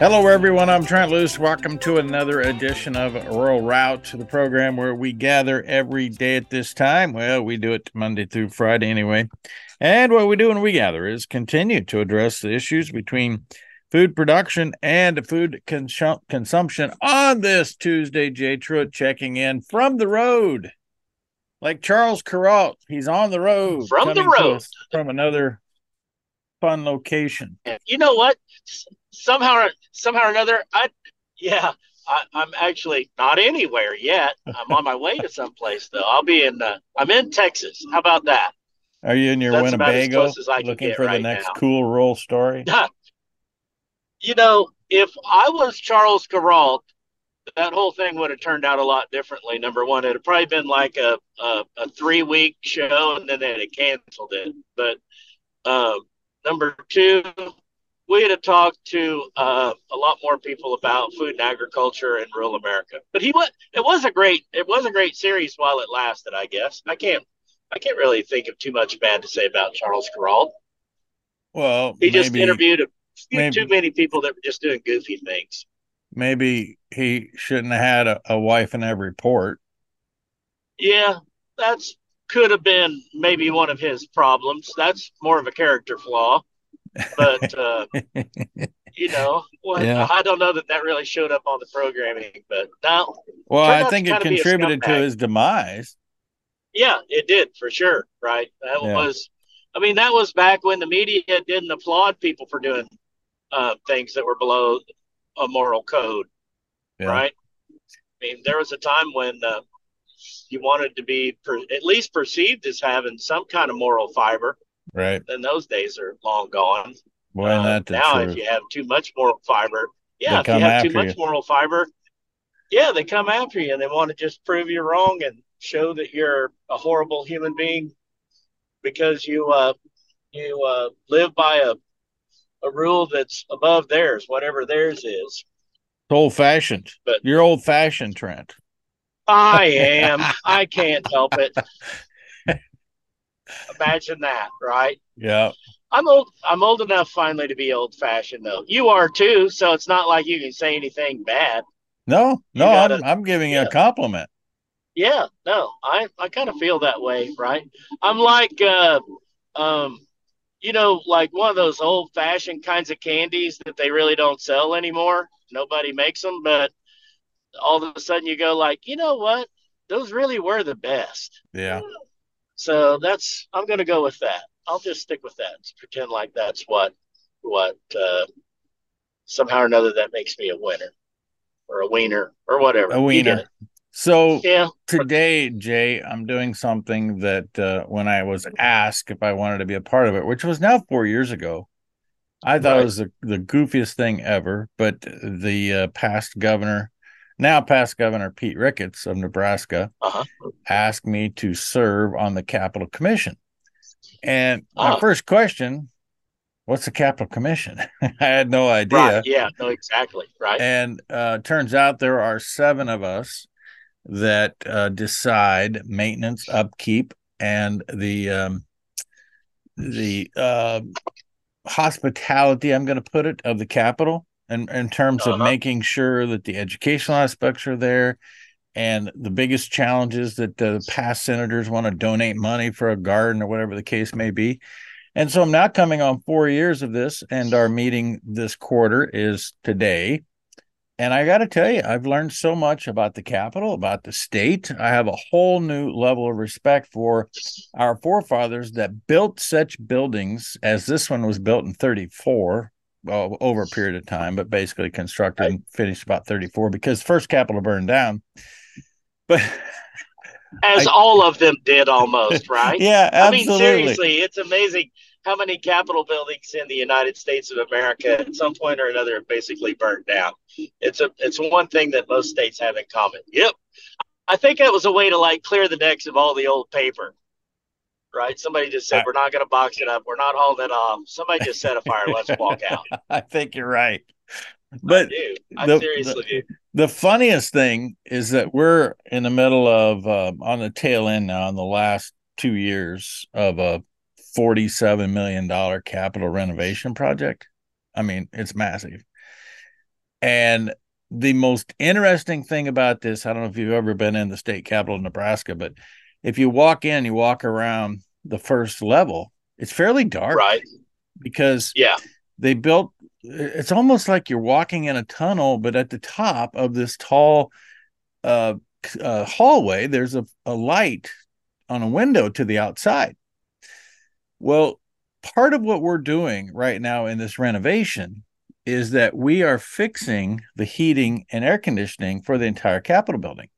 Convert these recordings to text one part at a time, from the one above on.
Hello, everyone. I'm Trent Loos. Welcome to another edition of Rural Route, the program where we gather every day at this time. Well, we do it Monday through Friday anyway. And what we do when we gather is continue to address the issues between food production and food consum- consumption on this Tuesday. Jay Truitt checking in from the road, like Charles Kuralt. He's on the road from the road from another fun location. You know what? Somehow, somehow or another, I yeah, I, am actually not anywhere yet. I'm on my way to someplace though. I'll be in. Uh, I'm in Texas. How about that? Are you in your That's Winnebago looking for right the next now. cool roll story? you know, if I was Charles Kuralt, that whole thing would have turned out a lot differently. Number one, it'd probably been like a a, a three week show, and then they'd have canceled it. But um, Number two, we had to talk to uh, a lot more people about food and agriculture in rural America. But he was it was a great it was a great series while it lasted. I guess I can't I can't really think of too much bad to say about Charles Kuralt. Well, he maybe, just interviewed a, maybe, too many people that were just doing goofy things. Maybe he shouldn't have had a, a wife in every port. Yeah, that's could have been maybe one of his problems. That's more of a character flaw. But, uh, you know, well, yeah. I don't know that that really showed up on the programming, but now. Well, I think it contributed to his demise. Yeah, it did for sure. Right. That yeah. was, I mean, that was back when the media didn't applaud people for doing uh, things that were below a moral code. Yeah. Right. I mean, there was a time when uh, you wanted to be per, at least perceived as having some kind of moral fiber. Right. And those days are long gone. Well, uh, now, if you have too much moral fiber, yeah, if you have too much moral fiber, yeah, they come after you and they want to just prove you wrong and show that you're a horrible human being because you uh, you uh, live by a a rule that's above theirs, whatever theirs is. It's old fashioned. But you're old fashioned, Trent. I am. I can't help it. Imagine that, right? Yeah. I'm old. I'm old enough finally to be old fashioned, though. You are too, so it's not like you can say anything bad. No, no, gotta, I'm, I'm giving yeah. you a compliment. Yeah, no, I I kind of feel that way, right? I'm like, uh, um, you know, like one of those old fashioned kinds of candies that they really don't sell anymore. Nobody makes them, but all of a sudden you go like, you know what? Those really were the best. Yeah. So that's I'm going to go with that. I'll just stick with that. Pretend like that's what what uh, somehow or another that makes me a winner or a wiener or whatever. A wiener. So yeah. today, Jay, I'm doing something that uh, when I was asked if I wanted to be a part of it, which was now four years ago, I thought right. it was the, the goofiest thing ever. But the uh, past governor now past Governor Pete Ricketts of Nebraska uh-huh. asked me to serve on the Capitol Commission. And uh-huh. my first question, what's the Capitol Commission? I had no idea. Right. Yeah, no, exactly. Right. And uh, turns out there are seven of us that uh, decide maintenance, upkeep, and the um, the uh, hospitality. I'm going to put it of the Capitol in, in terms uh-huh. of making sure that the educational aspects are there and the biggest challenges that the past senators want to donate money for a garden or whatever the case may be. And so I'm now coming on four years of this, and our meeting this quarter is today. And I got to tell you, I've learned so much about the capital, about the state. I have a whole new level of respect for our forefathers that built such buildings as this one was built in 34 well, over a period of time, but basically constructed and finished about 34 because first Capitol burned down. But as I, all of them did almost, right? yeah, absolutely. I mean, seriously, it's amazing how many Capitol buildings in the United States of America at some point or another have basically burned down. It's a it's one thing that most states have in common. Yep. I think that was a way to like clear the decks of all the old paper right? Somebody just said, we're not going to box it up. We're not hauling it off. Somebody just set a fire. Let's walk out. I think you're right. But I, do. I the, seriously the, do. The funniest thing is that we're in the middle of, uh, on the tail end now, in the last two years of a $47 million Capitol renovation project. I mean, it's massive. And the most interesting thing about this, I don't know if you've ever been in the state capital of Nebraska, but if you walk in, you walk around the first level, it's fairly dark. Right. Because yeah, they built it's almost like you're walking in a tunnel, but at the top of this tall uh, uh, hallway, there's a, a light on a window to the outside. Well, part of what we're doing right now in this renovation is that we are fixing the heating and air conditioning for the entire Capitol building.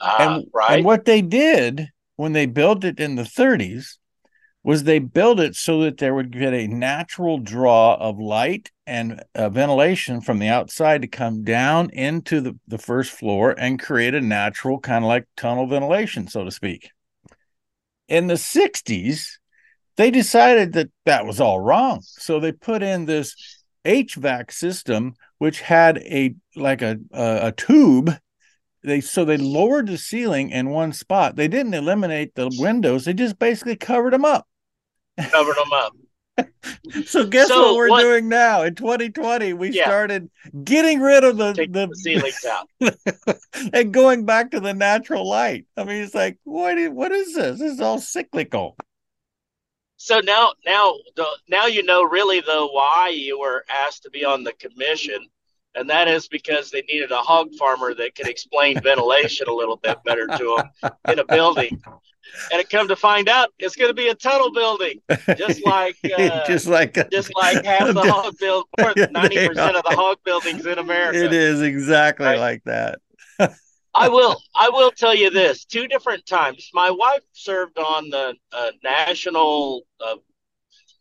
Uh, and, right. and what they did when they built it in the 30s was they built it so that there would get a natural draw of light and uh, ventilation from the outside to come down into the, the first floor and create a natural kind of like tunnel ventilation, so to speak. In the 60s, they decided that that was all wrong. So they put in this HVAC system, which had a like a, a, a tube they so they lowered the ceiling in one spot. They didn't eliminate the windows; they just basically covered them up. Covered them up. so guess so what we're what, doing now in 2020? We yeah. started getting rid of the the, the, ceilings out and going back to the natural light. I mean, it's like what? What is this? This is all cyclical. So now, now, now you know really though why you were asked to be on the commission and that is because they needed a hog farmer that could explain ventilation a little bit better to them in a building. And it come to find out, it's going to be a tunnel building, just like uh, just like just like half the hog build, ninety percent of the hog buildings in America. It is exactly right? like that. I will. I will tell you this: two different times. My wife served on the uh, national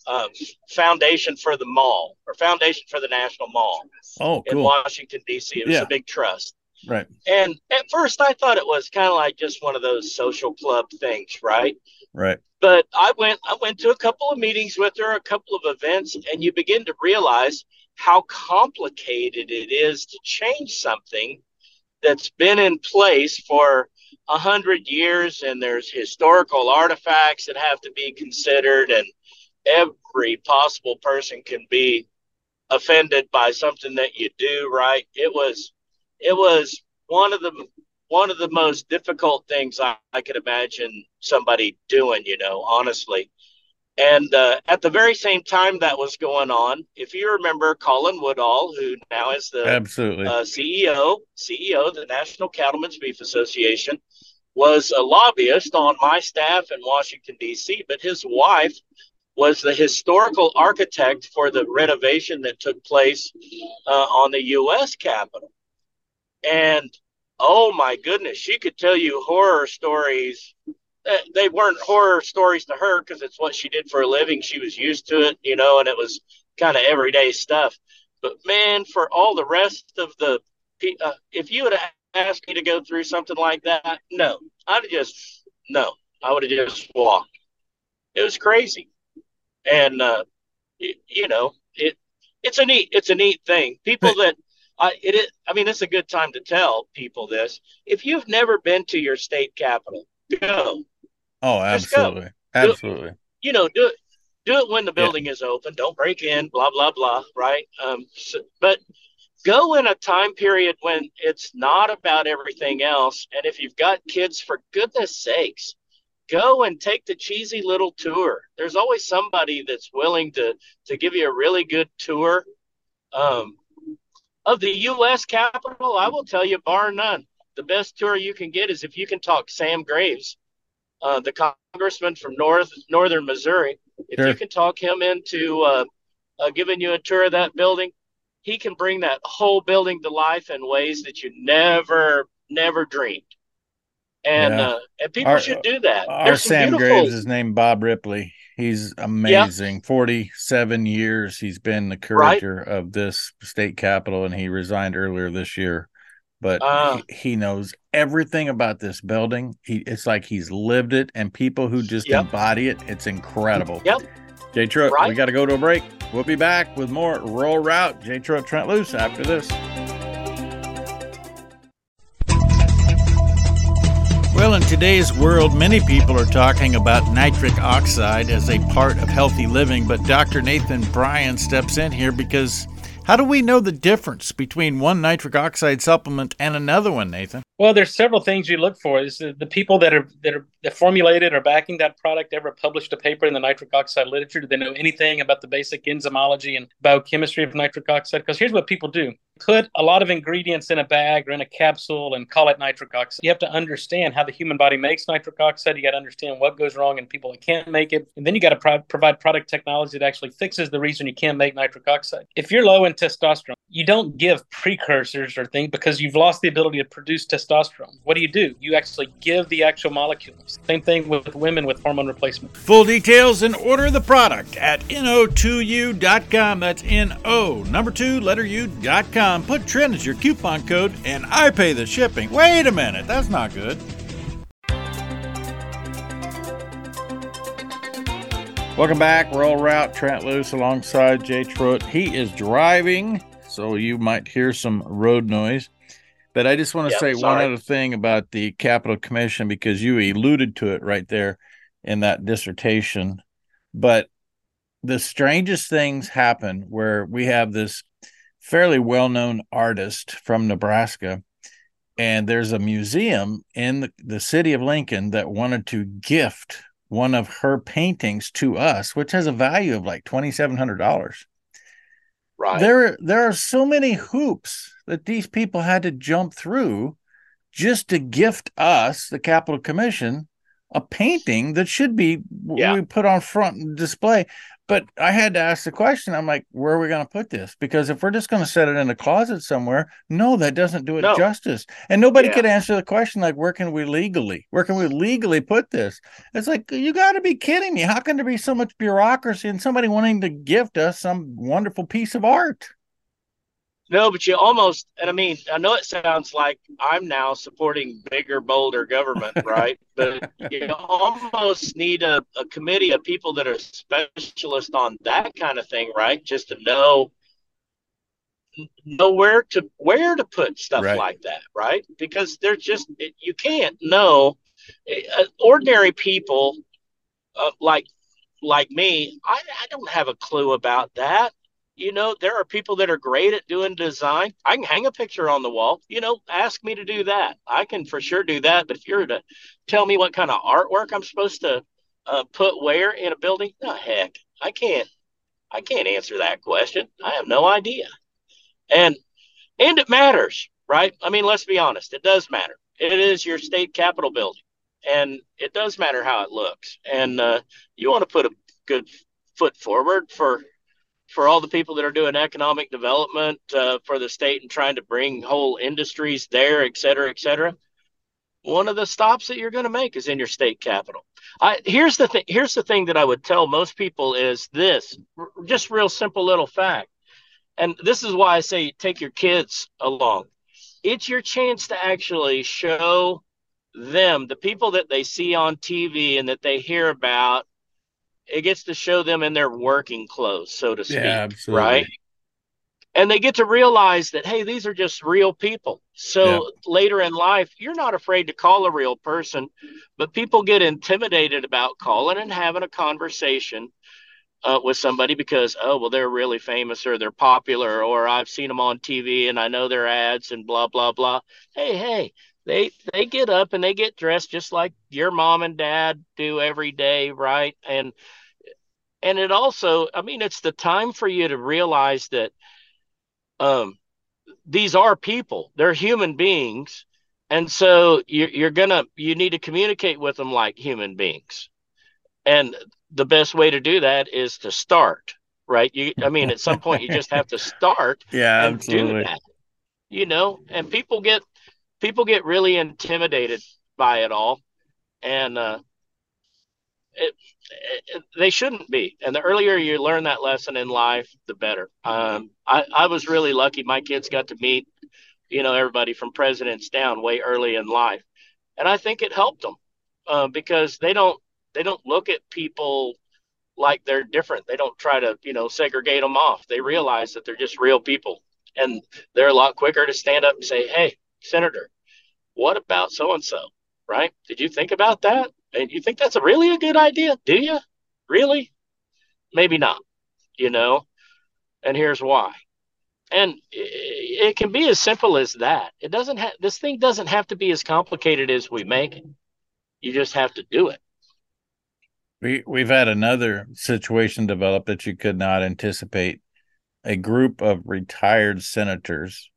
uh, foundation for the mall or foundation for the national mall oh, cool. in washington d.c it was yeah. a big trust. Right. And at first i thought it was kind of like just one of those social club things right? Right. But i went i went to a couple of meetings with her a couple of events and you begin to realize how complicated it is to change something that's been in place for a hundred years and there's historical artifacts that have to be considered and every possible person can be offended by something that you do right? It was it was one of the one of the most difficult things I, I could imagine somebody doing you know honestly. And uh, at the very same time that was going on if you remember colin woodall who now is the absolutely. uh, ceo ceo of the national cattlemen's beef association was a lobbyist on my staff in washington d.c but his wife was the historical architect for the renovation that took place uh, on the U.S. Capitol. And oh my goodness, she could tell you horror stories. Uh, they weren't horror stories to her because it's what she did for a living. She was used to it, you know, and it was kind of everyday stuff. But man, for all the rest of the, uh, if you would have asked me to go through something like that, no, I'd just, no, I would have just walked. It was crazy and uh, it, you know it it's a neat it's a neat thing. People that I it is, I mean it's a good time to tell people this. If you've never been to your state capital, go. Oh, absolutely, absolutely. Do, you know, do it do it when the building yeah. is open. Don't break in. Blah blah blah. Right. Um. So, but go in a time period when it's not about everything else. And if you've got kids, for goodness sakes, go and take the cheesy little tour. There's always somebody that's willing to to give you a really good tour um, of the U.S. Capitol. I will tell you, bar none, the best tour you can get is if you can talk Sam Graves, uh, the congressman from North Northern Missouri. If sure. you can talk him into uh, uh, giving you a tour of that building, he can bring that whole building to life in ways that you never never dreamed and yeah. uh, and people our, should do that. Our Sam beautiful... Graves is named Bob Ripley. He's amazing. Yep. Forty-seven years he's been the curator right. of this state capitol, and he resigned earlier this year. But uh, he, he, knows everything about this building. He it's like he's lived it, and people who just yep. embody it, it's incredible. Yep. Jay Truitt, right. we got to go to a break. We'll be back with more Rural Route. Jay Truitt Trent Loos after this. Well, in today's world, many people are talking about nitric oxide as a part of healthy living, but Dr. Nathan Bryan steps in here because How do we know the difference between one nitric oxide supplement and another one, Nathan? Well, there's several things you look for. Is the, the people that are that are that formulated or backing that product ever published a paper in the nitric oxide literature? Do they know anything about the basic enzymology and biochemistry of nitric oxide? Because here's what people do: put a lot of ingredients in a bag or in a capsule and call it nitric oxide. You have to understand how the human body makes nitric oxide. You got to understand what goes wrong in people that can't make it, and then you got to pro- provide product technology that actually fixes the reason you can't make nitric oxide. If you're low in testosterone, you don't give precursors or things because you've lost the ability to produce testosterone. What do you do? You actually give the actual molecules. Same thing with women with hormone replacement. Full details and order the product at no2u.com. That's N-O, number two, letter U.com. Put Trent as your coupon code and I pay the shipping. Wait a minute, that's not good. Welcome back. Rural Route. Trent Loos alongside Jay Truitt. He is driving, so you might hear some road noise. But I just want to yep, say sorry. one other thing about the Capitol Commission because you alluded to it right there in that dissertation. But the strangest things happen where we have this fairly well known artist from Nebraska, and there's a museum in the, the city of Lincoln that wanted to gift one of her paintings to us, which has a value of like twenty seven hundred dollars. Right. There, there are so many hoops that these people had to jump through just to gift us, the Capitol Commission, a painting that should be yeah. we put on front display. But I had to ask the question. I'm like, where are we going to put this? Because if we're just going to set it in a closet somewhere, no, that doesn't do it no. justice. And nobody yeah. could answer the question like, where can we legally, where can we legally put this? It's like you got to be kidding me. How can there be so much bureaucracy and somebody wanting to gift us some wonderful piece of art? No, but you almost, and I mean, I know it sounds like I'm now supporting bigger, bolder government, right? but you almost need a, a committee of people that are specialists on that kind of thing, right? Just to know know where to where to put stuff right. like that, right? Because there's just you can't know. Uh, ordinary people uh, like like me, I, I don't have a clue about that you know, there are people that are great at doing design. I can hang a picture on the wall. You know, ask me to do that. I can for sure do that. But if you're to tell me what kind of artwork I'm supposed to uh, put where in a building, no heck, I can't. I can't answer that question. I have no idea. And and it matters, right? I mean, let's be honest. It does matter. It is your state capitol building, and it does matter how it looks. And uh, you want to put a good foot forward for for all the people that are doing economic development uh, for the state and trying to bring whole industries there, et cetera, et cetera. One of the stops that you're going to make is in your state capital. I, here's the thing. Here's the thing that I would tell most people is this: just real simple little fact. And this is why I say take your kids along. It's your chance to actually show them the people that they see on TV and that they hear about it gets to show them in their working clothes, so to speak. Yeah, right. And they get to realize that, hey, these are just real people. So yeah. later in life, you're not afraid to call a real person, but people get intimidated about calling and having a conversation uh, with somebody because, oh, well, they're really famous or they're popular or I've seen them on TV and I know their ads and blah, blah, blah. Hey, hey, they they get up and they get dressed just like your mom and dad do every day right and and it also i mean it's the time for you to realize that um these are people. They're human beings. And so you're, you're gonna you need to communicate with them like human beings. And the best way to do that is to start right? You i mean at some point you just have to start yeah absolutely. that you know? And people get people get really intimidated by it all, and uh, they shouldn't be. And the earlier you learn that lesson in life, the better. Um, I, I was really lucky. My kids got to meet, you know, everybody from presidents down way early in life, and I think it helped them uh, because they don't they don't look at people like they're different. They don't try to, you know, segregate them off. They realize that they're just real people. And they're a lot quicker to stand up and say, Hey, Senator, what about so and so? Right? Did you think about that? And you think that's a really a good idea? Do you? Really? Maybe not, you know? And here's why. and it, it can be as simple as that. It doesn't have this thing doesn't have to be as complicated as we make it. You just have to do it. We we've had another situation develop that you could not anticipate. A group of retired senators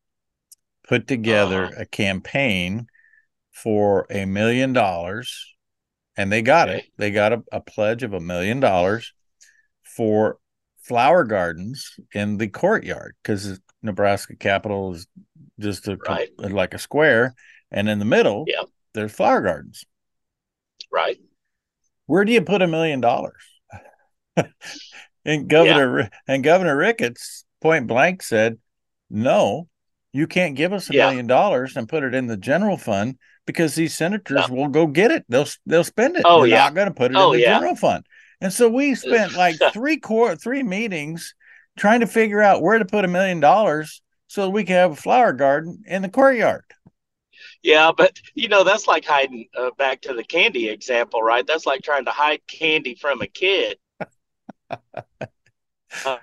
put together uh-huh. a campaign for a million dollars and they got it. They got a, a pledge of a million dollars for flower gardens in the courtyard because Nebraska Capitol is just a right. like a square, and in the middle, yeah. there's flower gardens. Right. Where do you put a million dollars? and Governor yeah. and Governor Ricketts point blank said, "No, you can't give us a yeah. million dollars and put it in the general fund because these senators no. will go get it. They'll they'll spend it. Oh They're yeah, not going to put it oh, in the yeah. general fund." And so we spent like three core three meetings trying to figure out where to put a million dollars so we can have a flower garden in the courtyard. Yeah, but you know that's like hiding uh, back to the candy example, right? That's like trying to hide candy from a kid. uh,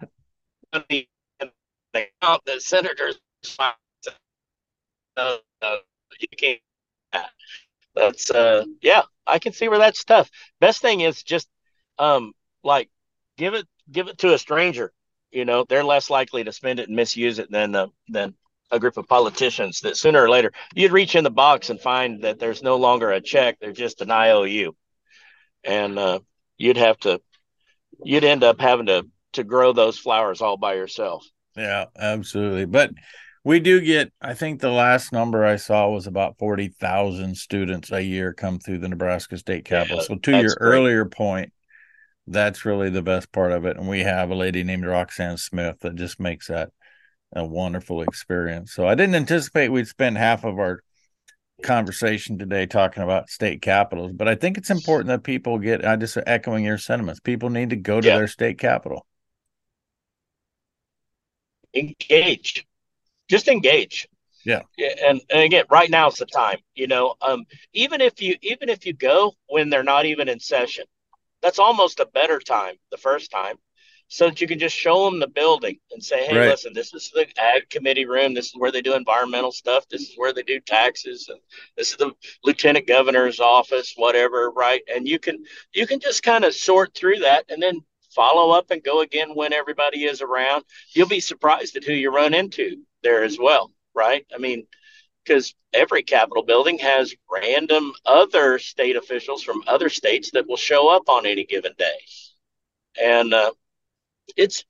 the, the senators, uh, you can't. That's uh, yeah, I can see where that's tough. Best thing is just um, like give it give it to a stranger. You know, they're less likely to spend it and misuse it than uh, than a group of politicians that sooner or later you'd reach in the box and find that there's no longer a check, there's just an IOU, and uh, you'd have to you'd end up having to to grow those flowers all by yourself. Yeah, absolutely. But we do get, I think the last number I saw was about 40,000 students a year come through the Nebraska State Capitol. Yeah, so, to your great. earlier point, that's really the best part of it. And we have a lady named Roxanne Smith that just makes that a wonderful experience. So I didn't anticipate we'd spend half of our conversation today talking about state capitals, but I think it's important that people get I just echoing your sentiments. People need to go to yeah. their state capital. Engage. Just engage. Yeah. And, and again, right now is the time. You know, um, even if you even if you go when they're not even in session, that's almost a better time the first time so that you can just show them the building and say hey right. listen this is the ag committee room this is where they do environmental stuff this is where they do taxes and this is the lieutenant governor's office whatever right and you can you can just kind of sort through that and then follow up and go again when everybody is around you'll be surprised at who you run into there as well right i mean because every Capitol building has random other state officials from other states that will show up on any given day. And uh, it's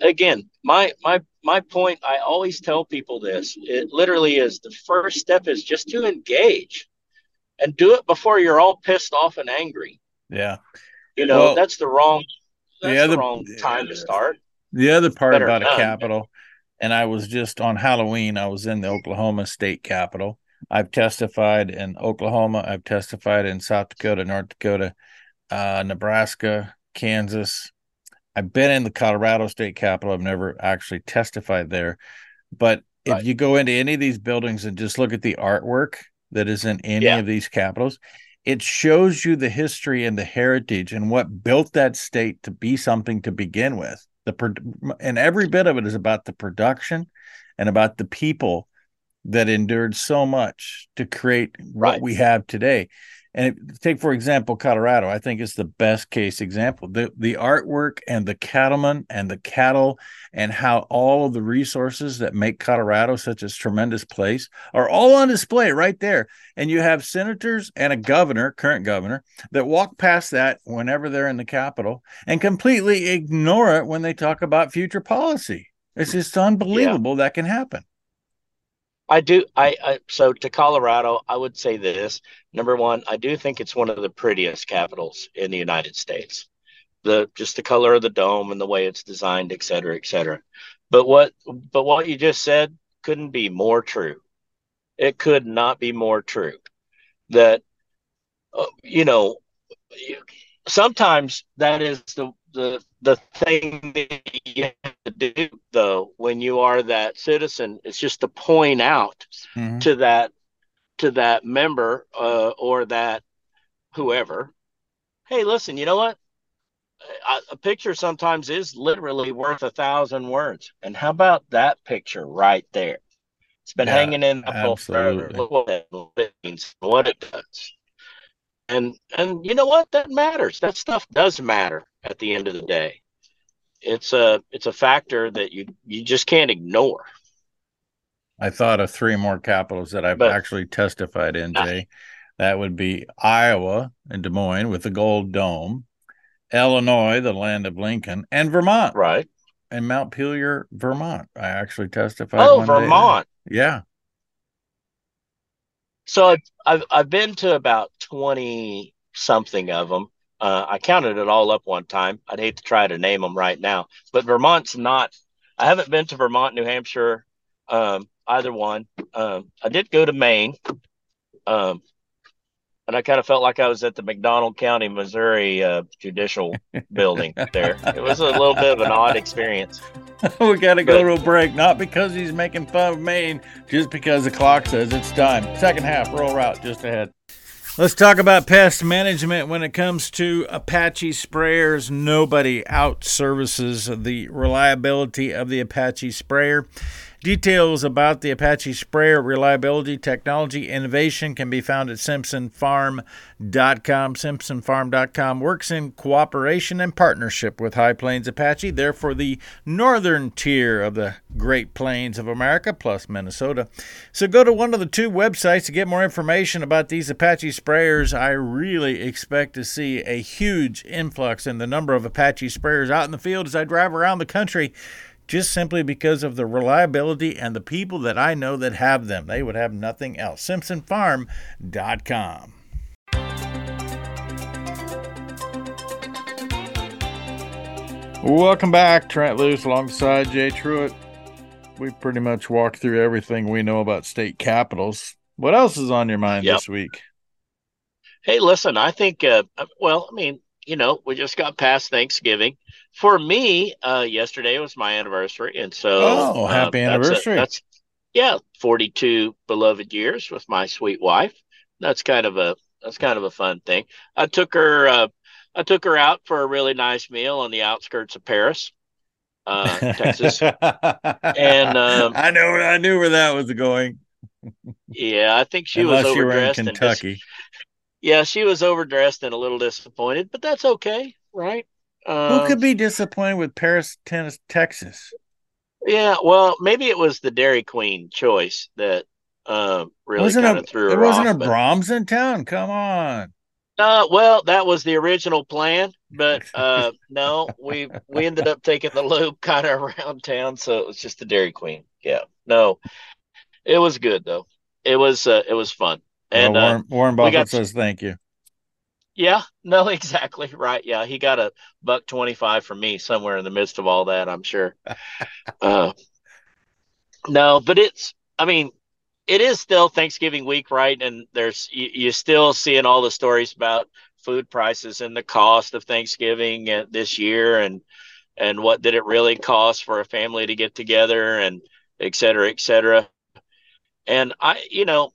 again my my my point. I always tell people this. It literally is the first step is just to engage, and do it before you're all pissed off and angry. Yeah, you know well, that's the wrong that's the, other, the wrong time to start. The other part about a capital and I was just on Halloween, I was in the Oklahoma State Capitol. I've testified in Oklahoma, I've testified in South Dakota, North Dakota, uh, Nebraska, Kansas. I've been in the Colorado State Capitol. I've never actually testified there. But right. if you go into any of these buildings and just look at the artwork that is in any yeah. of these capitals, it shows you the history and the heritage and what built that state to be something to begin with the and every bit of it is about the production and about the people that endured so much to create right. what we have today and take for example Colorado. I think it's the best case example. The the artwork and the cattlemen and the cattle and how all of the resources that make Colorado such a tremendous place are all on display right there. And you have senators and a governor, current governor, that walk past that whenever they're in the Capitol and completely ignore it when they talk about future policy. It's just unbelievable yeah. that can happen. I do. I, I, so to Colorado, I would say this. Number one, I do think it's one of the prettiest capitals in the United States. The just the color of the dome and the way it's designed, et cetera, et cetera. But what but what you just said couldn't be more true. It could not be more true. That uh, you know, sometimes that is the the the thing that you have to do though when you are that citizen it's just to point out mm-hmm. to that to that member uh, or that whoever hey listen you know what a picture sometimes is literally worth a thousand words. And how about that picture right there? It's been yeah, hanging in the forever. Look what it means, what it does. And and you know what? That matters. That stuff does matter at the end of the day. It's a it's a factor that you you just can't ignore. I thought of three more capitals that I've but, actually testified in, ah. Jay. That would be Iowa and Des Moines with the Gold Dome, Illinois, the land of Lincoln, and Vermont. Right. And Montpelier, Vermont. I actually testified. Oh, Vermont. Yeah. So I've, I've, I've been to about 20 something of them. Uh, I counted it all up one time. I'd hate to try to name them right now, but Vermont's not. I haven't been to Vermont, New Hampshire, um, either one. Um, I did go to Maine. Um, and I kind of felt like I was at the McDonald County, Missouri uh, Judicial Building there. It was a little bit of an odd experience. we got to go to a break, not because he's making fun of Maine, just because the clock says it's time. Second half, Rural Route just ahead. Let's talk about pest management when it comes to Apache sprayers. Nobody out services the reliability of the Apache sprayer. Details about the Apache sprayer reliability, technology, innovation can be found at simpsonfarm.com. Simpsonfarm.com works in cooperation and partnership with High Plains Apache. Therefore, the northern tier of the Great Plains of America plus Minnesota. So go to one of the two websites to get more information about these Apache sprayers. I really expect to see a huge influx in the number of Apache sprayers out in the field as I drive around the country just simply because of the reliability and the people that I know that have them. They would have nothing else. SimpsonFarm.com. Welcome back, Trent Loos alongside Jay Truitt. We pretty much walked through everything we know about state capitals. What else is on your mind yep. this week? Hey, listen, I think, uh, well, I mean, you know, we just got past Thanksgiving for me, uh, yesterday was my anniversary, and so oh, happy um, anniversary! That's, a, that's yeah, forty-two beloved years with my sweet wife. That's kind of a that's kind of a fun thing. I took her uh, I took her out for a really nice meal on the outskirts of Paris, uh, Texas, and um, I know I knew where that was going. yeah, I think she Unless was overdressed in Kentucky. And yeah, she was overdressed and a little disappointed, but that's okay, right? Um, Who could um, be disappointed with Paris, tennis, Texas? Yeah, well, maybe it was the Dairy Queen choice that uh, really kind of threw her It wasn't off, a but, Braum's in town. Come on. Uh, well, that was the original plan, but uh, no, we we ended up taking the loop kind of around town, so it was just the Dairy Queen. Yeah, no, it was good though. It was uh, it was fun. And well, Warren, uh, Warren Buffett got, says thank you. Yeah, no, exactly right. Yeah, he got a buck twenty five from me somewhere in the midst of all that. I'm sure. uh, no, but it's. I mean, it is still Thanksgiving week, right? And there's you, you're still seeing all the stories about food prices and the cost of Thanksgiving uh, this year, and and what did it really cost for a family to get together, and et cetera, et cetera. And I, you know,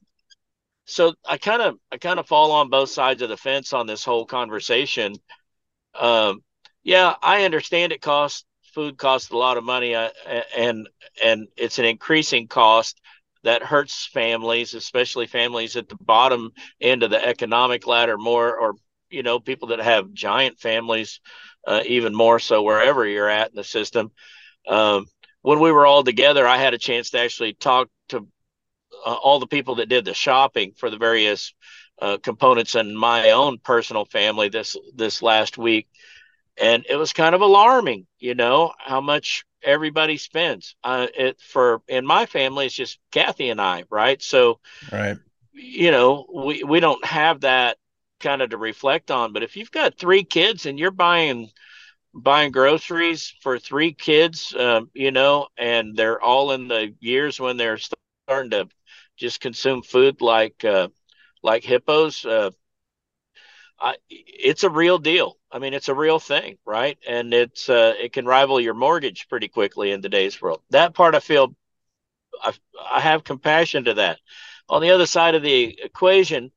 so I kind of I kind of fall on both sides of the fence on this whole conversation. Um, yeah, I understand it costs food costs a lot of money, uh, and and it's an increasing cost that hurts families, especially families at the bottom end of the economic ladder more, or you know people that have giant families, uh, even more so wherever you're at in the system. Um, when we were all together, I had a chance to actually talk uh, all the people that did the shopping for the various uh, components in my own personal family this this last week, and it was kind of alarming, you know, how much everybody spends. Uh, it for in my family, it's just Kathy and I, right? So, right, you know, we we don't have that kind of to reflect on. But if you've got three kids and you're buying buying groceries for three kids, um, you know, and they're all in the years when they're starting to just consume food like uh, like hippos, uh, I, it's a real deal. I mean, it's a real thing, right? And it's uh, it can rival your mortgage pretty quickly in today's world. That part I feel I, I have compassion to that. On the other side of the equation,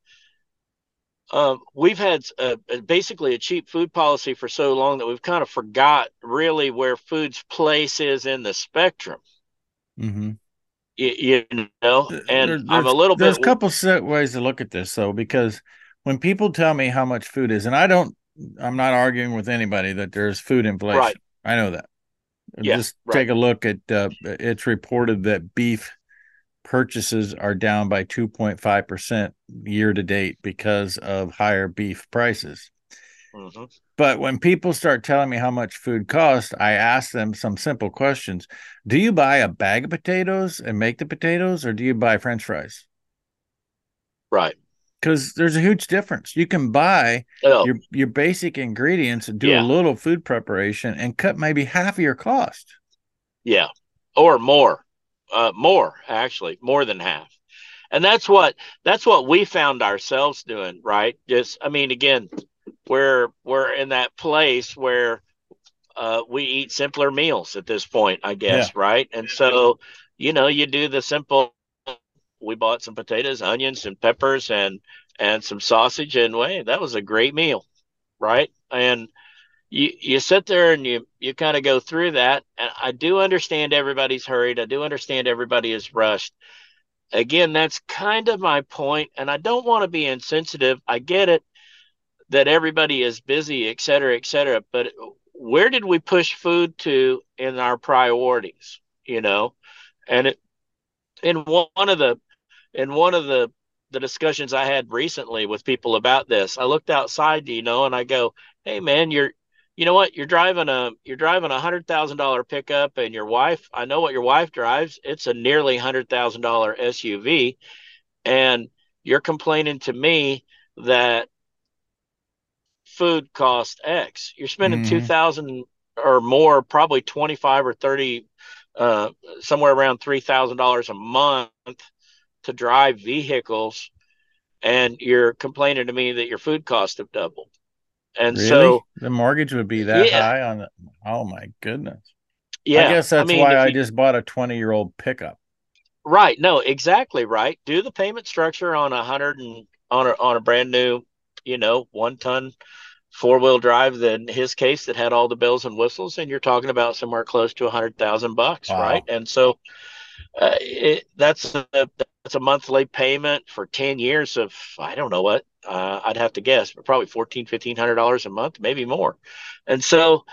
um, we've had a, a, basically a cheap food policy for so long that we've kind of forgot really where food's place is in the spectrum. Mm-hmm. You, you, know, and there, I'm a little there's bit. There's a couple ways to look at this, though, because when people tell me how much food is, and I don't, I'm not arguing with anybody that there's food inflation. Right. I know that. Yeah, Just right. take a look at. Uh, it's reported that beef purchases are down by 2.5% year to date because of higher beef prices. Mm-hmm. But when people start telling me how much food costs, I ask them some simple questions. Do you buy a bag of potatoes and make the potatoes, or do you buy french fries? Right. Because there's a huge difference. You can buy oh. your, your basic ingredients and do Yeah. a little food preparation and cut maybe half of your cost. Yeah, or more, uh, more actually, more than half. And that's what that's what we found ourselves doing, right? Just, I mean, again, we're we're in that place where uh, we eat simpler meals at this point, I guess, right? And so, you know, you do the simple. We bought some potatoes, onions, and peppers, and and some sausage, and wait, that was a great meal, right? And you you sit there and you you kind of go through that and i do understand everybody's hurried i do understand everybody is rushed again that's kind of my point and i don't want to be insensitive i get it that everybody is busy et cetera et cetera. But where did we push food to in our priorities you know? And it in one of the in one of the the discussions i had recently with people about this i looked outside you know and i go hey man you're you know what? You're driving a you're driving a hundred thousand dollar pickup and your wife i know what your wife drives. It's a nearly hundred thousand dollar suv and you're complaining to me that food costs x you're spending Mhm. 2000 or more probably 25 or 30 uh, somewhere around $3000 a month to drive vehicles and you're complaining to me that your food costs have doubled and really? so the mortgage would be that Yeah. high on the. Oh my goodness! yeah I guess that's mean, why I you- just bought a 20 year old pickup. Right. No, exactly right. Do the payment structure on a hundred and on a on a brand new, you know, one ton four wheel drive. than his case that had all the bells and whistles, and you're talking about somewhere close to a hundred thousand bucks, Wow. right? And so uh, it, that's a that's a monthly payment for ten years of I don't know what uh, I'd have to guess, but probably fourteen fifteen hundred dollars a month, maybe more. And so,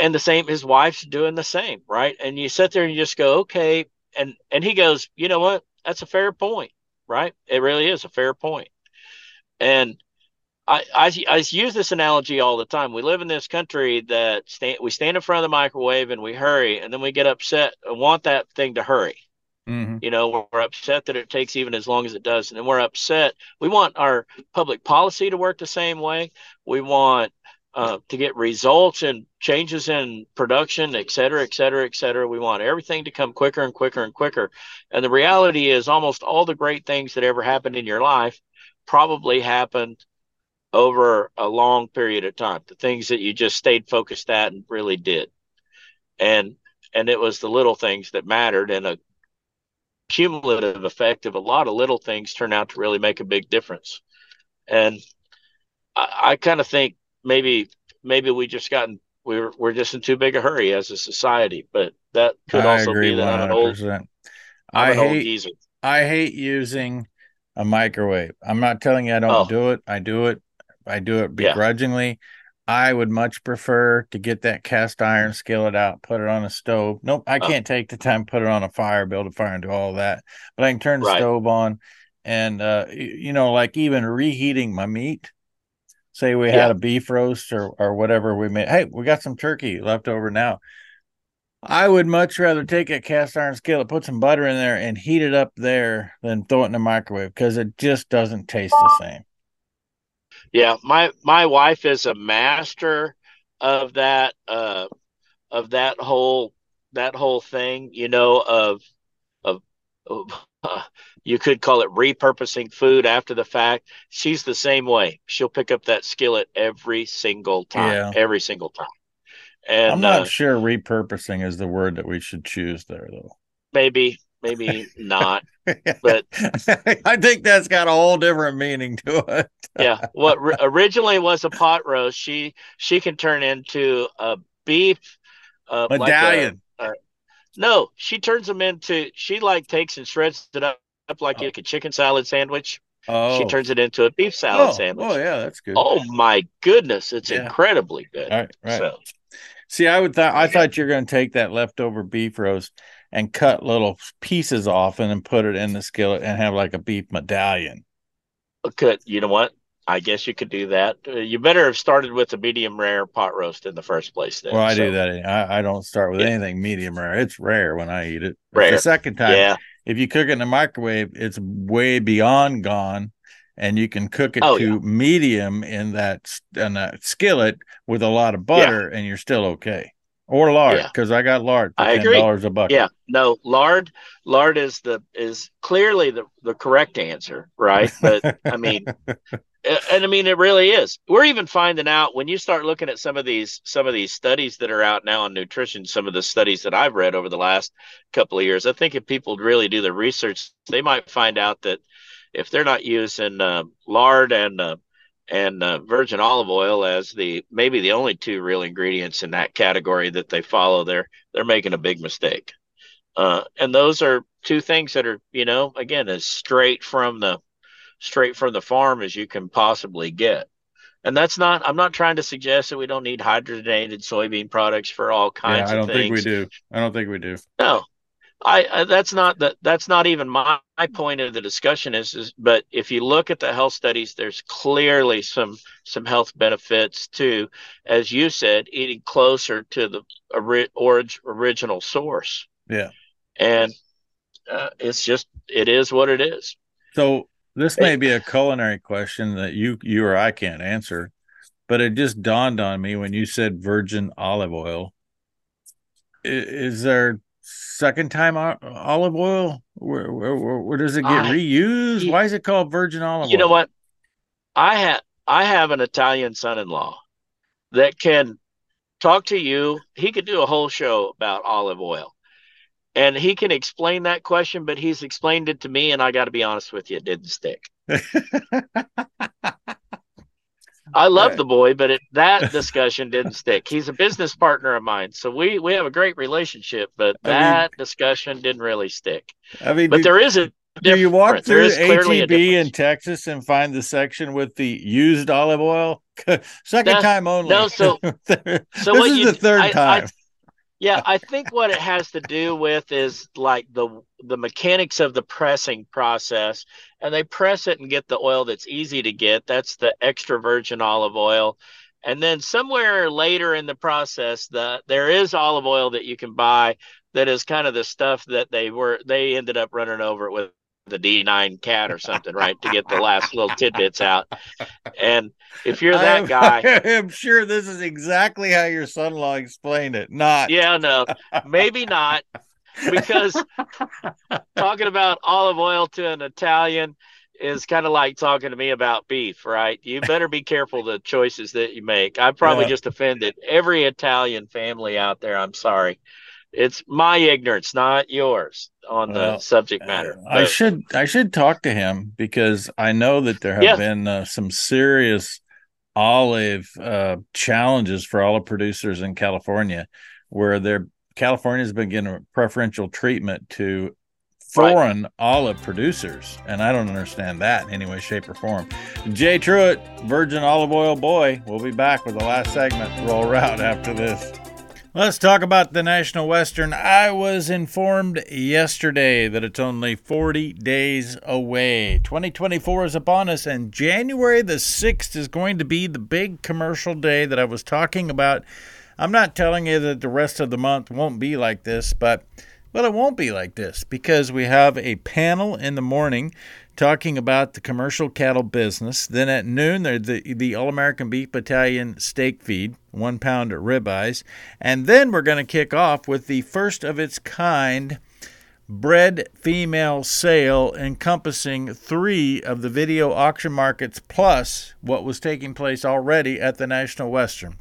and the same, his wife's doing the same, right? And you sit there and you just go, okay, and and he goes, you know what? That's a fair point, right? It really is a fair. And I, I, I use this analogy all the time. We live in this country that stand, we stand in front of the microwave and we hurry, and then we get upset and want that thing to hurry. Mm-hmm. You know, we're, we're upset that it takes even as long as it does, and then we're upset. We want our public policy to work the same way. We want uh, to get results and changes in production, et cetera, et cetera, et cetera. We want everything to come quicker and quicker and quicker. And the reality is, almost all the great things that ever happened in your life probably happened over a long period of time. The things that you just stayed focused at and really did. And and it was the little things that mattered and a cumulative effect of a lot of little things turn out to really make a big difference. And I, I kind of think maybe maybe we just gotten we're we're just in too big a hurry as a society, but that could I also be that I'm an old I'm I an hate geezer. I hate using a microwave. I'm not telling you I don't Oh. do it. I do it. I do it Yeah. begrudgingly. I would much prefer to get that cast iron skillet out, put it on a stove. Nope, I Oh. can't take the time put it on a fire, build a fire, and do all that. But I can turn the Right. stove on, and uh, you know, like even reheating my meat. Say we Yeah. had a beef roast or or whatever we made. Hey, we got some turkey left over now. I would much rather take a cast iron skillet, put some butter in there, and heat it up there than throw it in the microwave because it just doesn't taste the same. Yeah, my my wife is a master of that uh of that whole that whole thing, you know, of of, of uh, you could call it repurposing food after the fact. She's the same way. She'll pick up that skillet every single time, Yeah. every single time. And I'm not uh, sure repurposing is the word that we should choose there, though. maybe maybe not. But I think that's got a whole different meaning to it. yeah, what originally was a pot roast, she she can turn into a beef uh, medallion. Like a, uh, no, she turns them into. She like takes and shreds it up, up like oh. a chicken salad sandwich. Oh. She turns it into a beef salad oh. sandwich. Oh yeah, that's good. Oh my goodness, it's yeah. incredibly good. All right, right. So, See, I would thought I thought you're going to take that leftover beef roast and cut little pieces off and then put it in the skillet and have like a beef medallion. Could you know what? I guess you could do that. Uh, you better have started with a medium rare pot roast in the first place. Then. Well, I so. do that. I, I, don't start with yeah. anything medium rare. It's rare when I eat it. Rare. The second time, yeah. if you cook it in the microwave, it's way beyond gone, and you can cook it oh, to yeah. medium in that in that skillet with a lot of butter, and you're still okay. Or lard, because I got lard for I ten dollars a bucket. Yeah, no, lard. Lard is the is clearly the the correct answer, right? But I mean, and I mean it really is. We're even finding out when you start looking at some of these some of these studies that are out now on nutrition, some of the studies that I've read over the last couple of years. I think if people really do the research, they might find out that if they're not using uh, lard and uh, and uh, virgin olive oil as the maybe the only two real ingredients in that category that they follow, they're they're making a big mistake. Uh, and those are two things that are, you know, again, as straight from the straight from the farm as you can possibly get. And that's not, I'm not trying to suggest that we don't need hydrogenated soybean products for all kinds yeah, I don't think we do. I don't think we do. No, I, I that's not that that's not even my, my point of the discussion is, is but if you look at the health studies there's clearly some some health benefits to as you said eating closer to the ori- original source. Yeah. And uh, it's just it is what it is. So this may be a culinary question that you you or I can't answer, but it just dawned on me when you said virgin olive oil. Is there second time olive oil? Where, where, where does it get I, reused? Why is it called virgin olive you oil? You know what? I have I have an Italian son-in-law that can talk to you. He could do a whole show about olive oil and he can explain that question, but he's explained it to me, and I got to be honest with you, it didn't stick. I love the boy, but it, that discussion didn't stick. He's a business partner of mine, so we we have a great relationship, but that I mean, discussion didn't really stick. I mean, but do, there is a. Do you walk through HEB in Texas and find the section with the used olive oil? Second time only. No, so so this is you, the third I, time. I, yeah, I think what it has to do with is like the the mechanics of the pressing process, and they press it and get the oil that's easy to get. That's the extra virgin olive oil, and then somewhere later in the process, the there is olive oil that you can buy that is kind of the stuff that they were they ended up running over it with the D9 cat or something, right, to get the last little tidbits out. And if you're that I'm, guy, I'm sure this is exactly how your son-in-law explained it. Not, yeah, no, maybe not, because talking about olive oil to an Italian is kind of like talking to me about beef, right? You better be careful the choices that you make. I probably yeah. just offended every Italian family out there. I'm sorry it's my ignorance, not yours, on well, the subject matter. I should I should talk to him because I know that there have yeah. been uh, some serious olive uh, challenges for olive producers in California, where their California's been getting preferential treatment to foreign right. olive producers, and I don't understand that in any way, shape, or form. Jay Truitt, Virgin Olive Oil Boy. We'll be back with the last segment. Rural Route after this. Let's talk about the National Western. I was informed yesterday that it's only 40 days away. 2024 is upon us, and January the 6th is going to be the big commercial day that I was talking about. I'm not telling you that the rest of the month won't be like this, but well, it won't be like this because we have a panel in the morning talking about the commercial cattle business. Then at noon, the, the All American Beef Battalion steak feed, one pound ribeyes. And then we're going to kick off with the first of its kind bred female sale encompassing three of the video auction markets plus what was taking place already at the National Western.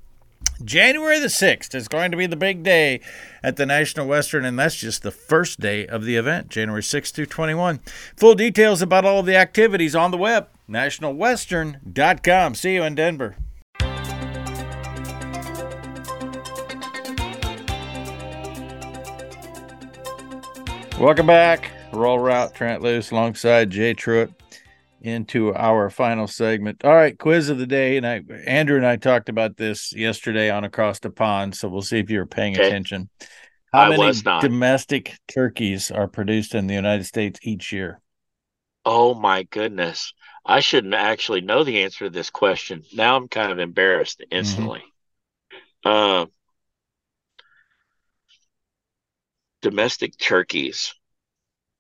January the 6th is going to be the big day at the National Western, and that's just the first day of the event, January 6th through 21. Full details about all of the activities on the web, nationalwestern.com. See you in Denver. Welcome back. Rural Route Trent Loos alongside Jay Truitt into our final segment. All right, quiz of the day, and I Andrew and I talked about this yesterday on Across the Pond, so we'll see if you're paying okay. attention. How I many domestic turkeys are produced in the United States each year? Oh my goodness. I shouldn't actually know the answer to this question. Now I'm kind of embarrassed instantly. Mm-hmm. Uh, domestic turkeys.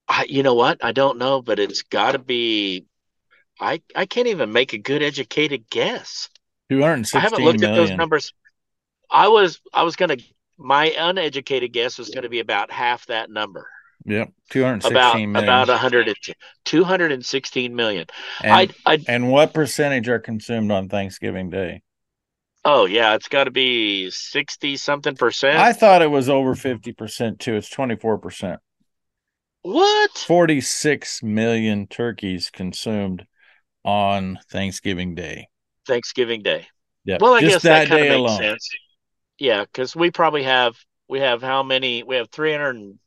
I, you know what? I don't know, but it's got to be I I can't even make a good educated guess. Two hundred sixteen. I haven't looked million. at those numbers. I was I was gonna my uneducated guess was going to be about half that number. Yep, 216 about, million. About 100, 216 million. And, I'd, I'd, and what percentage are consumed on Thanksgiving Day? Oh, yeah, it's got to be 60 something percent. I thought it was over 50% too. It's 24%. What? 46 million turkeys consumed on Thanksgiving Day. Thanksgiving Day. Yeah. Well, I Just guess that, that kind of makes alone. sense. Yeah, because we probably have we have how many? We have three hundred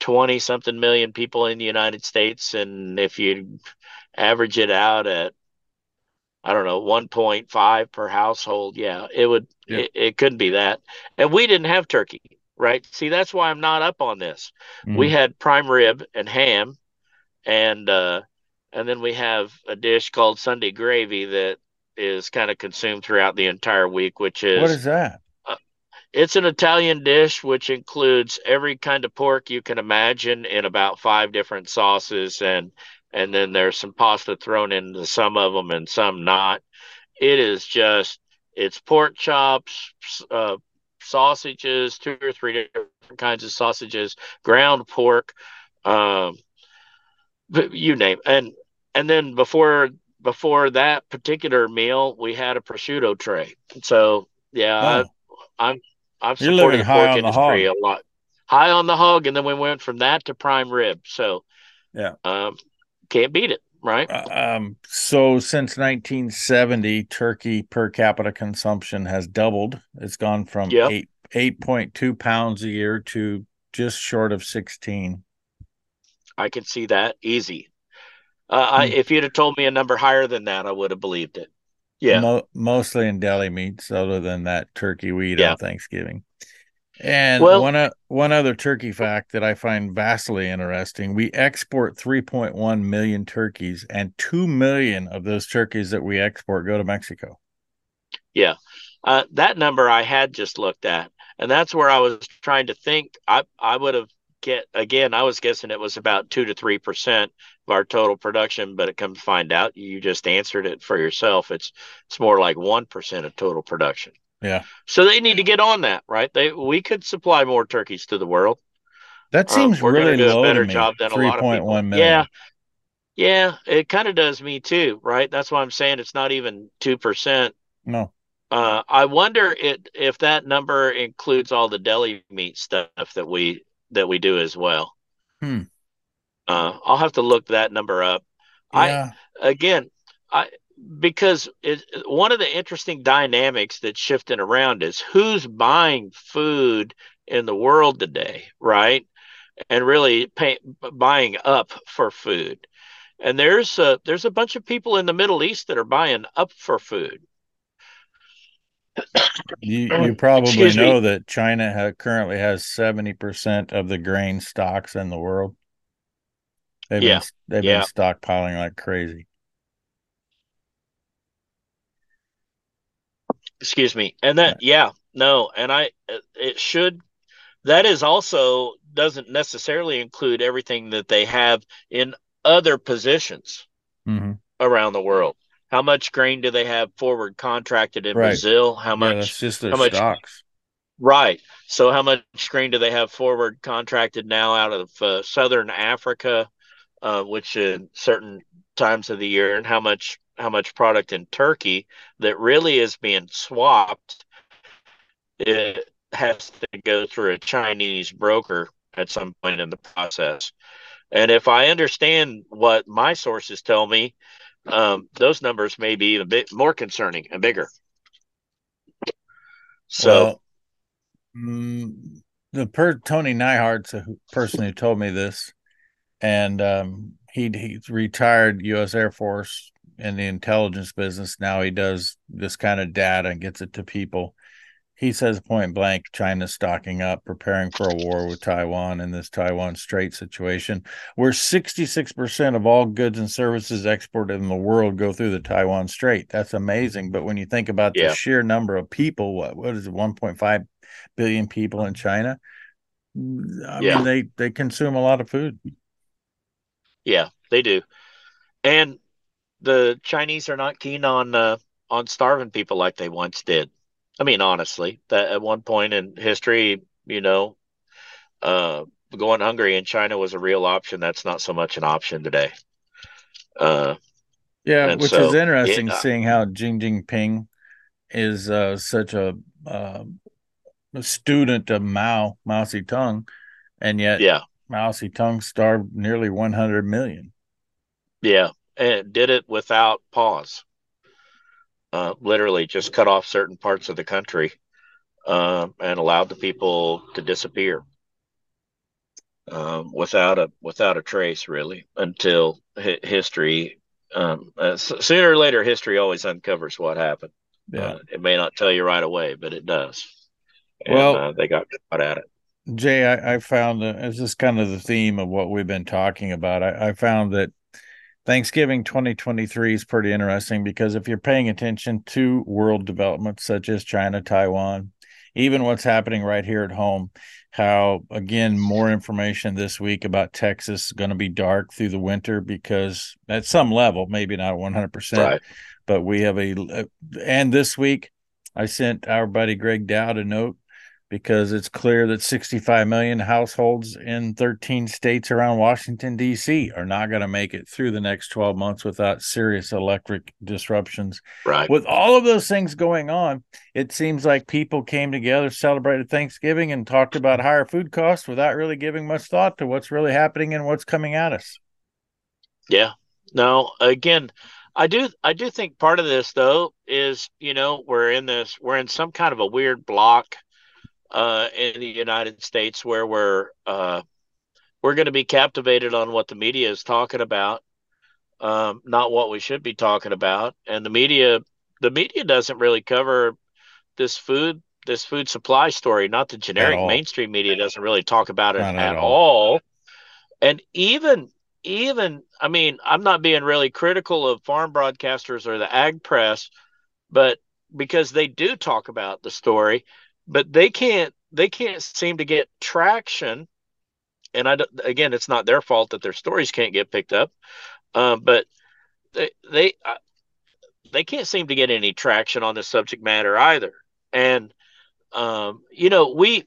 twenty something million people in the United States, and if you average it out at I don't know, 1.5 per household. Yeah, it would, yeah. It, it, couldn't be that. And we didn't have turkey, right? See, that's why I'm not up on this. Mm-hmm. We had prime rib and ham, and uh, and then we have a dish called Sunday gravy that is kind of consumed throughout the entire week, which is what is that? Uh, it's an Italian dish which includes every kind of pork you can imagine in about five different sauces, and and then there's some pasta thrown into some of them and some not. It is just it's pork chops, uh, sausages, two or three different kinds of sausages, ground pork. Um, you name and and then before before that particular meal, we had a prosciutto tray. So yeah, oh. I, I'm I've supported the pork industry a lot. High on the hog, and then we went from that to prime rib. So yeah, um, can't beat it, right? Uh, um, so since 1970, turkey per capita consumption has doubled. It's gone from yep. eight eight point two pounds a year to just short of 16. I can see that easy. Uh, I, hmm. if you'd have told me a number higher than that, I would have believed it. Yeah, Mo- mostly in deli meats, other than that turkey we eat yeah. on Thanksgiving. And well, one uh, one other turkey fact that I find vastly interesting: we export 3.1 million turkeys, and two million of those turkeys that we export go to Mexico. Yeah, uh, that number I had just looked at, and that's where I was trying to think. I I would have get again. I was guessing it was about two to three percent of our total production, but it comes to find out you just answered it for yourself. It's it's more like one percent of total production. Yeah. So they need to get on that, right? They we could supply more turkeys to the world. That uh, seems um, really do low a better job than 3. a lot of people. Million. Yeah. Yeah, it kind of does me too, right? That's why I'm saying it's not even two percent. No. Uh, I wonder it, if that number includes all the deli meat stuff that we that we do as well. Hmm. Uh, I'll have to look that number up. Yeah. I again, I because it, one of the interesting dynamics that's shifting around is who's buying food in the world today, right? And really pay, buying up for food. And there's a, there's a bunch of people in the Middle East that are buying up for food. You you probably know me. that China ha- currently has 70% of the grain stocks in the world. They've yeah. been they've yeah. been stockpiling like crazy. Excuse me. And that yeah, no, and I it should that is also doesn't necessarily include everything that they have in other positions mm-hmm. around the world. How much grain do they have forward contracted in right. Brazil? How much? Yeah, that's just their how much, stocks. Right. So how much grain do they have forward contracted now out of uh, southern Africa? uh, which in certain times of the year, and how much how much product in Turkey that really is being swapped it has to go through a Chinese broker at some point in the process. And if I understand what my sources tell me, um, those numbers may be a bit more concerning and bigger. So, well, mm, the per Tony Nyhart's a person who told me this, and um, he he's retired U.S. Air Force in the intelligence business. Now he does this kind of data and gets it to people. He says point blank, China's stocking up, preparing for a war with Taiwan in this Taiwan Strait situation, where 66% of all goods and services exported in the world go through the Taiwan Strait. That's amazing. But when you think about yeah. the sheer number of people, what what is it, 1.5 billion people in China? I yeah. mean, they they consume a lot of food. Yeah, they do, and the Chinese are not keen on uh, on starving people like they once did. I mean, honestly, that at one point in history, you know, uh, going hungry in China was a real option. That's not so much an option today. Uh, yeah, which so, is interesting, uh, seeing how Xi Jinping is uh, such a, uh, a student of Mao Mao Zedong, and yet yeah, Mao Zedong starved nearly 100 million. Yeah, and did it without pause. Uh, literally just cut off certain parts of the country uh, and allowed the people to disappear um, without a without a trace, really, until hi- history. Um, uh, sooner or later, history always uncovers what happened. Yeah, uh, it may not tell you right away, but it does. And, well, uh, they got caught at it. Jay, I, I found uh, this is kind of the theme of what we've been talking about. I, I found that Thanksgiving 2023 is pretty interesting because if you're paying attention to world developments such as China, Taiwan, even what's happening right here at home, how again more information this week about Texas is going to be dark through the winter because at some level, maybe not 100%, right. but we have a uh, and this week I sent our buddy Greg Dowd a note because it's clear that 65 million households in 13 states around Washington, D.C. are not going to make it through the next 12 months without serious electric disruptions. Right. With all of those things going on, it seems like people came together, celebrated Thanksgiving, and talked about higher food costs without really giving much thought to what's really happening and what's coming at us. Yeah. No, again, I do I do think part of this though is, you know, we're in this we're in some kind of a weird block uh, in the United States where we're uh, we're going to be captivated on what the media is talking about, um, not what we should be talking about. And the media, the media doesn't really cover this food this food supply story. Not the generic mainstream media doesn't really talk about it at, at all. all. And even even I mean, I'm not being really critical of farm broadcasters or the ag press, but because they do talk about the story, but they can't they can't seem to get traction. And i again it's not their fault that their stories can't get picked up. Um, but they they uh, they can't seem to get any traction on this subject matter either. And um, you know we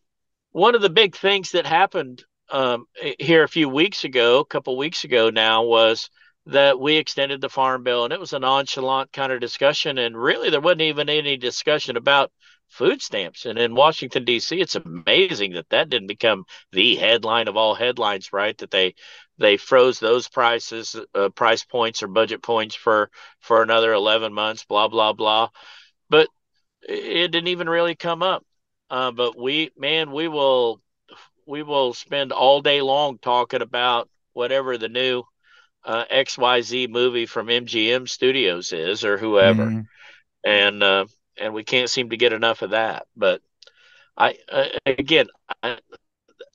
one of the big things that happened um, here a few weeks ago a couple weeks ago now was that we extended the farm bill and it was a nonchalant kind of discussion and really there wasn't even any discussion about food stamps. And in Washington D.C., it's amazing that that didn't become the headline of all headlines, right? That they they froze those prices, uh, price points or budget points for for another 11 months, blah blah blah. But it didn't even really come up. Uh, but we, man, we will we will spend all day long talking about whatever the new uh, XYZ movie from MGM Studios is or whoever. Mm-hmm. And uh, and we can't seem to get enough of that. But I uh, again, I,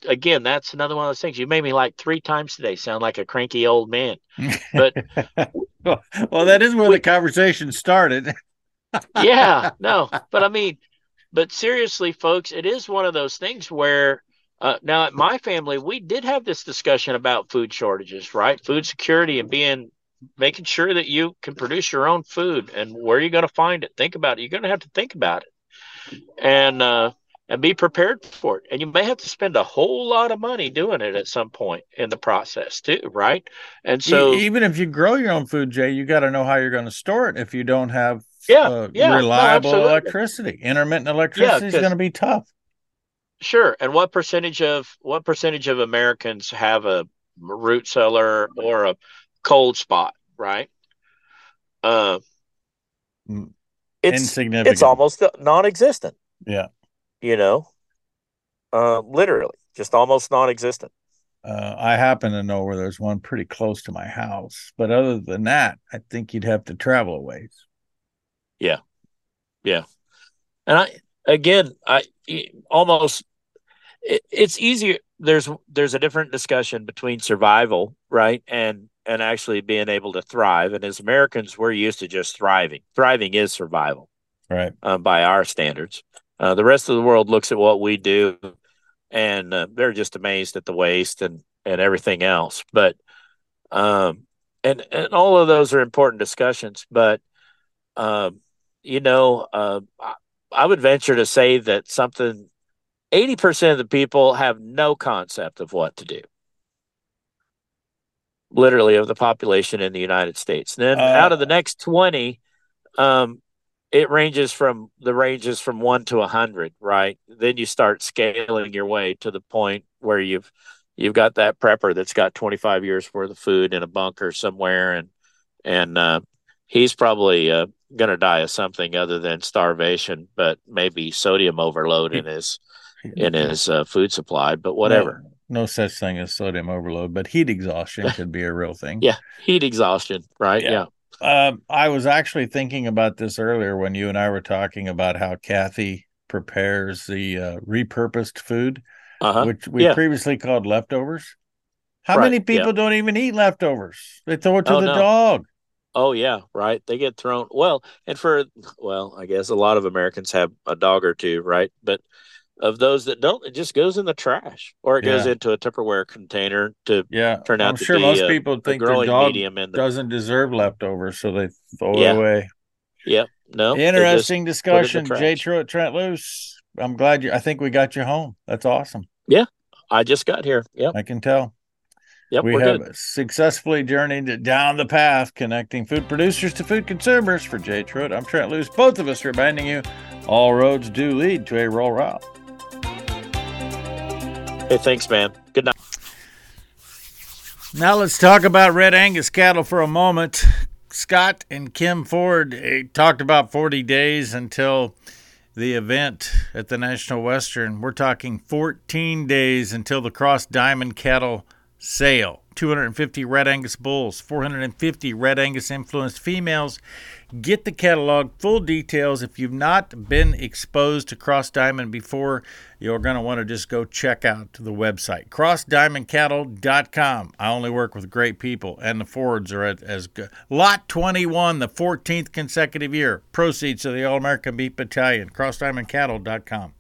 again, that's another one of those things. You made me like three times today sound like a cranky old man. But well, that is where we, the conversation started. yeah, no, but I mean, but seriously, folks, it is one of those things where. Uh, now, at my family, we did have this discussion about food shortages, right? Food security and being making sure that you can produce your own food and where you're going to find it. Think about it. You're going to have to think about it, and uh, and be prepared for it. And you may have to spend a whole lot of money doing it at some point in the process too, right? And so even if you grow your own food, Jay, you got to know how you're going to store it if you don't have Yeah, uh, yeah, reliable absolutely. electricity. Intermittent electricity is going to be tough. Sure. And what percentage of what percentage of Americans have a root cellar or a cold spot, right? Uh, It's Insignificant. it's almost non-existent. Yeah. You know, uh, literally, just almost non-existent. Uh, I happen to know where there's one pretty close to my house, but other than that, I think you'd have to travel a ways. Yeah, yeah, and I again, I almost it, it's easier. There's there's a different discussion between survival, right, and and actually being able to thrive. And as Americans, we're used to just thriving. Thriving is survival Right. uh, by our standards. Uh, the rest of the world looks at what we do, and uh, they're just amazed at the waste and and everything else. But um, and and all of those are important discussions. But um, you know, uh, I, I would venture to say that something eighty percent of the people have no concept of what to do. Literally, of the population in the United States. then Uh, out of the next twenty, um, it ranges from the ranges from one to a hundred, right? Then you start scaling your way to the point where you've you've got that prepper that's got 25 years worth of food in a bunker somewhere and and uh, he's probably uh, going to die of something other than starvation but maybe sodium overload in his in his uh, food supply but whatever No, such thing as sodium overload, but heat exhaustion could be a real thing. Yeah. heat exhaustion right Yeah. yeah Um, I was actually thinking about this earlier when you and I were talking about how Kathy prepares the uh, repurposed food, uh-huh which we Yeah. previously called leftovers. How Right, many people don't even eat leftovers? They throw it to Oh, the no. dog. Oh yeah, right. They get thrown. Well, and for well, I guess a lot of Americans have a dog or two, right? But of those that don't, it just goes in the trash or it goes into a Tupperware container to Yeah, turn out I'm to sure be most a- people think their growing dog medium in the. doesn't deserve leftovers, so they throw Yeah. it away. Yep. No. Interesting discussion, Jay trash. Truitt, Trent Loos. I'm glad you. I think we got you home. That's awesome. Yeah, I just got here. Yep. I can tell. Yep. we have good. successfully journeyed down the path connecting food producers to food consumers. For Jay Truitt, I'm Trent Loos. Both of us reminding you all roads do lead to a Rural Route. Hey, thanks, man. Good night. Now let's talk about Red Angus cattle for a moment. Scott and Kim Ford eh, talked about 40 days until the event at the National Western. We're talking 14 days until the Cross Diamond Cattle sale. 250 Red Angus bulls, 450 Red Angus influenced females. Get the catalog, full details. If you've not been exposed to Cross Diamond before, you're going to want to just go check out the website, crossdiamondcattle.com. I only work with great people, and the Fords are at, as good. Lot 21, the 14th consecutive year. Proceeds to the All American Beef Battalion, crossdiamondcattle.com.